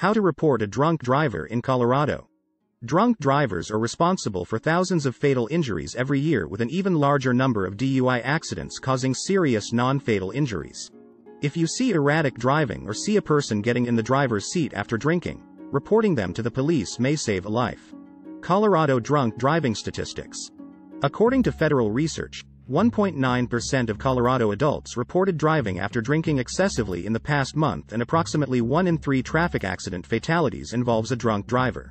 How to report a drunk driver in Colorado. Drunk drivers are responsible for thousands of fatal injuries every year with an even larger number of DUI accidents causing serious non-fatal injuries. If you see erratic driving or see a person getting in the driver's seat after drinking, reporting them to the police may save a life. Colorado drunk driving statistics. According to federal research, 1.9% of Colorado adults reported driving after drinking excessively in the past month and approximately 1 in 3 traffic accident fatalities involves a drunk driver.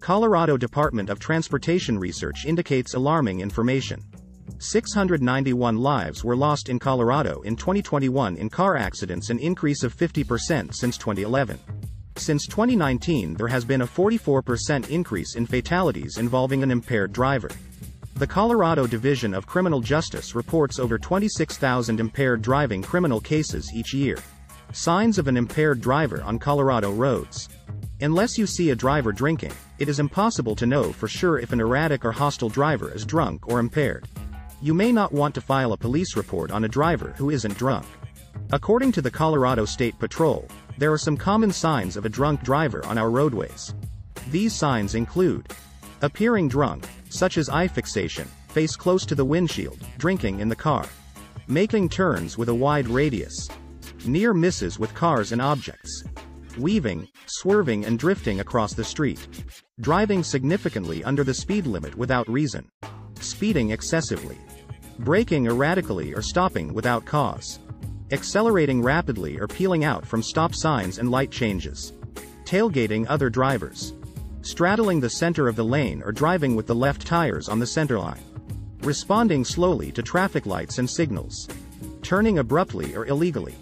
Colorado Department of Transportation research indicates alarming information. 691 lives were lost in Colorado in 2021 in car accidents an increase of 50% since 2011. Since 2019 there has been a 44% increase in fatalities involving an impaired driver. The Colorado Division of Criminal Justice reports over 26,000 impaired driving criminal cases each year. Signs of an impaired driver on Colorado roads. Unless you see a driver drinking, it is impossible to know for sure if an erratic or hostile driver is drunk or impaired. You may not want to file a police report on a driver who isn't drunk. According to the Colorado State Patrol, there are some common signs of a drunk driver on our roadways. These signs include appearing drunk, such as eye fixation, face close to the windshield, drinking in the car, making turns with a wide radius, near misses with cars and objects, weaving, swerving and drifting across the street, driving significantly under the speed limit without reason, speeding excessively, braking erratically or stopping without cause, accelerating rapidly or peeling out from stop signs and light changes, tailgating other drivers, straddling the center of the lane or driving with the left tires on the center line, responding slowly to traffic lights and signals, turning abruptly or illegally,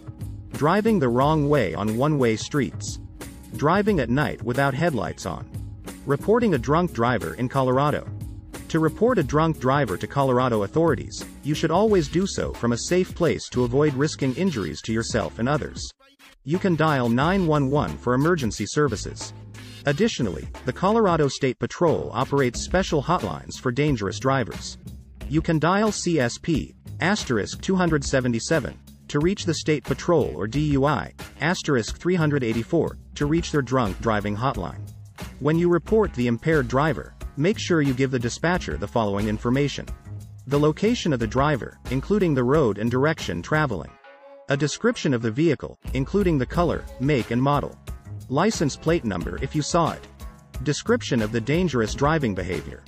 driving the wrong way on one-way streets, driving at night without headlights on, reporting a drunk driver in Colorado. To report a drunk driver to Colorado authorities, you should always do so from a safe place to avoid risking injuries to yourself and others. You can dial 911 for emergency services. Additionally, the Colorado State Patrol operates special hotlines for dangerous drivers. You can dial CSP, asterisk 277, to reach the State Patrol or DUI, asterisk 384, to reach their drunk driving hotline. When you report the impaired driver, make sure you give the dispatcher the following information. The location of the driver, including the road and direction traveling. A description of the vehicle, including the color, make and model. License plate number if you saw it. Description of the dangerous driving behavior.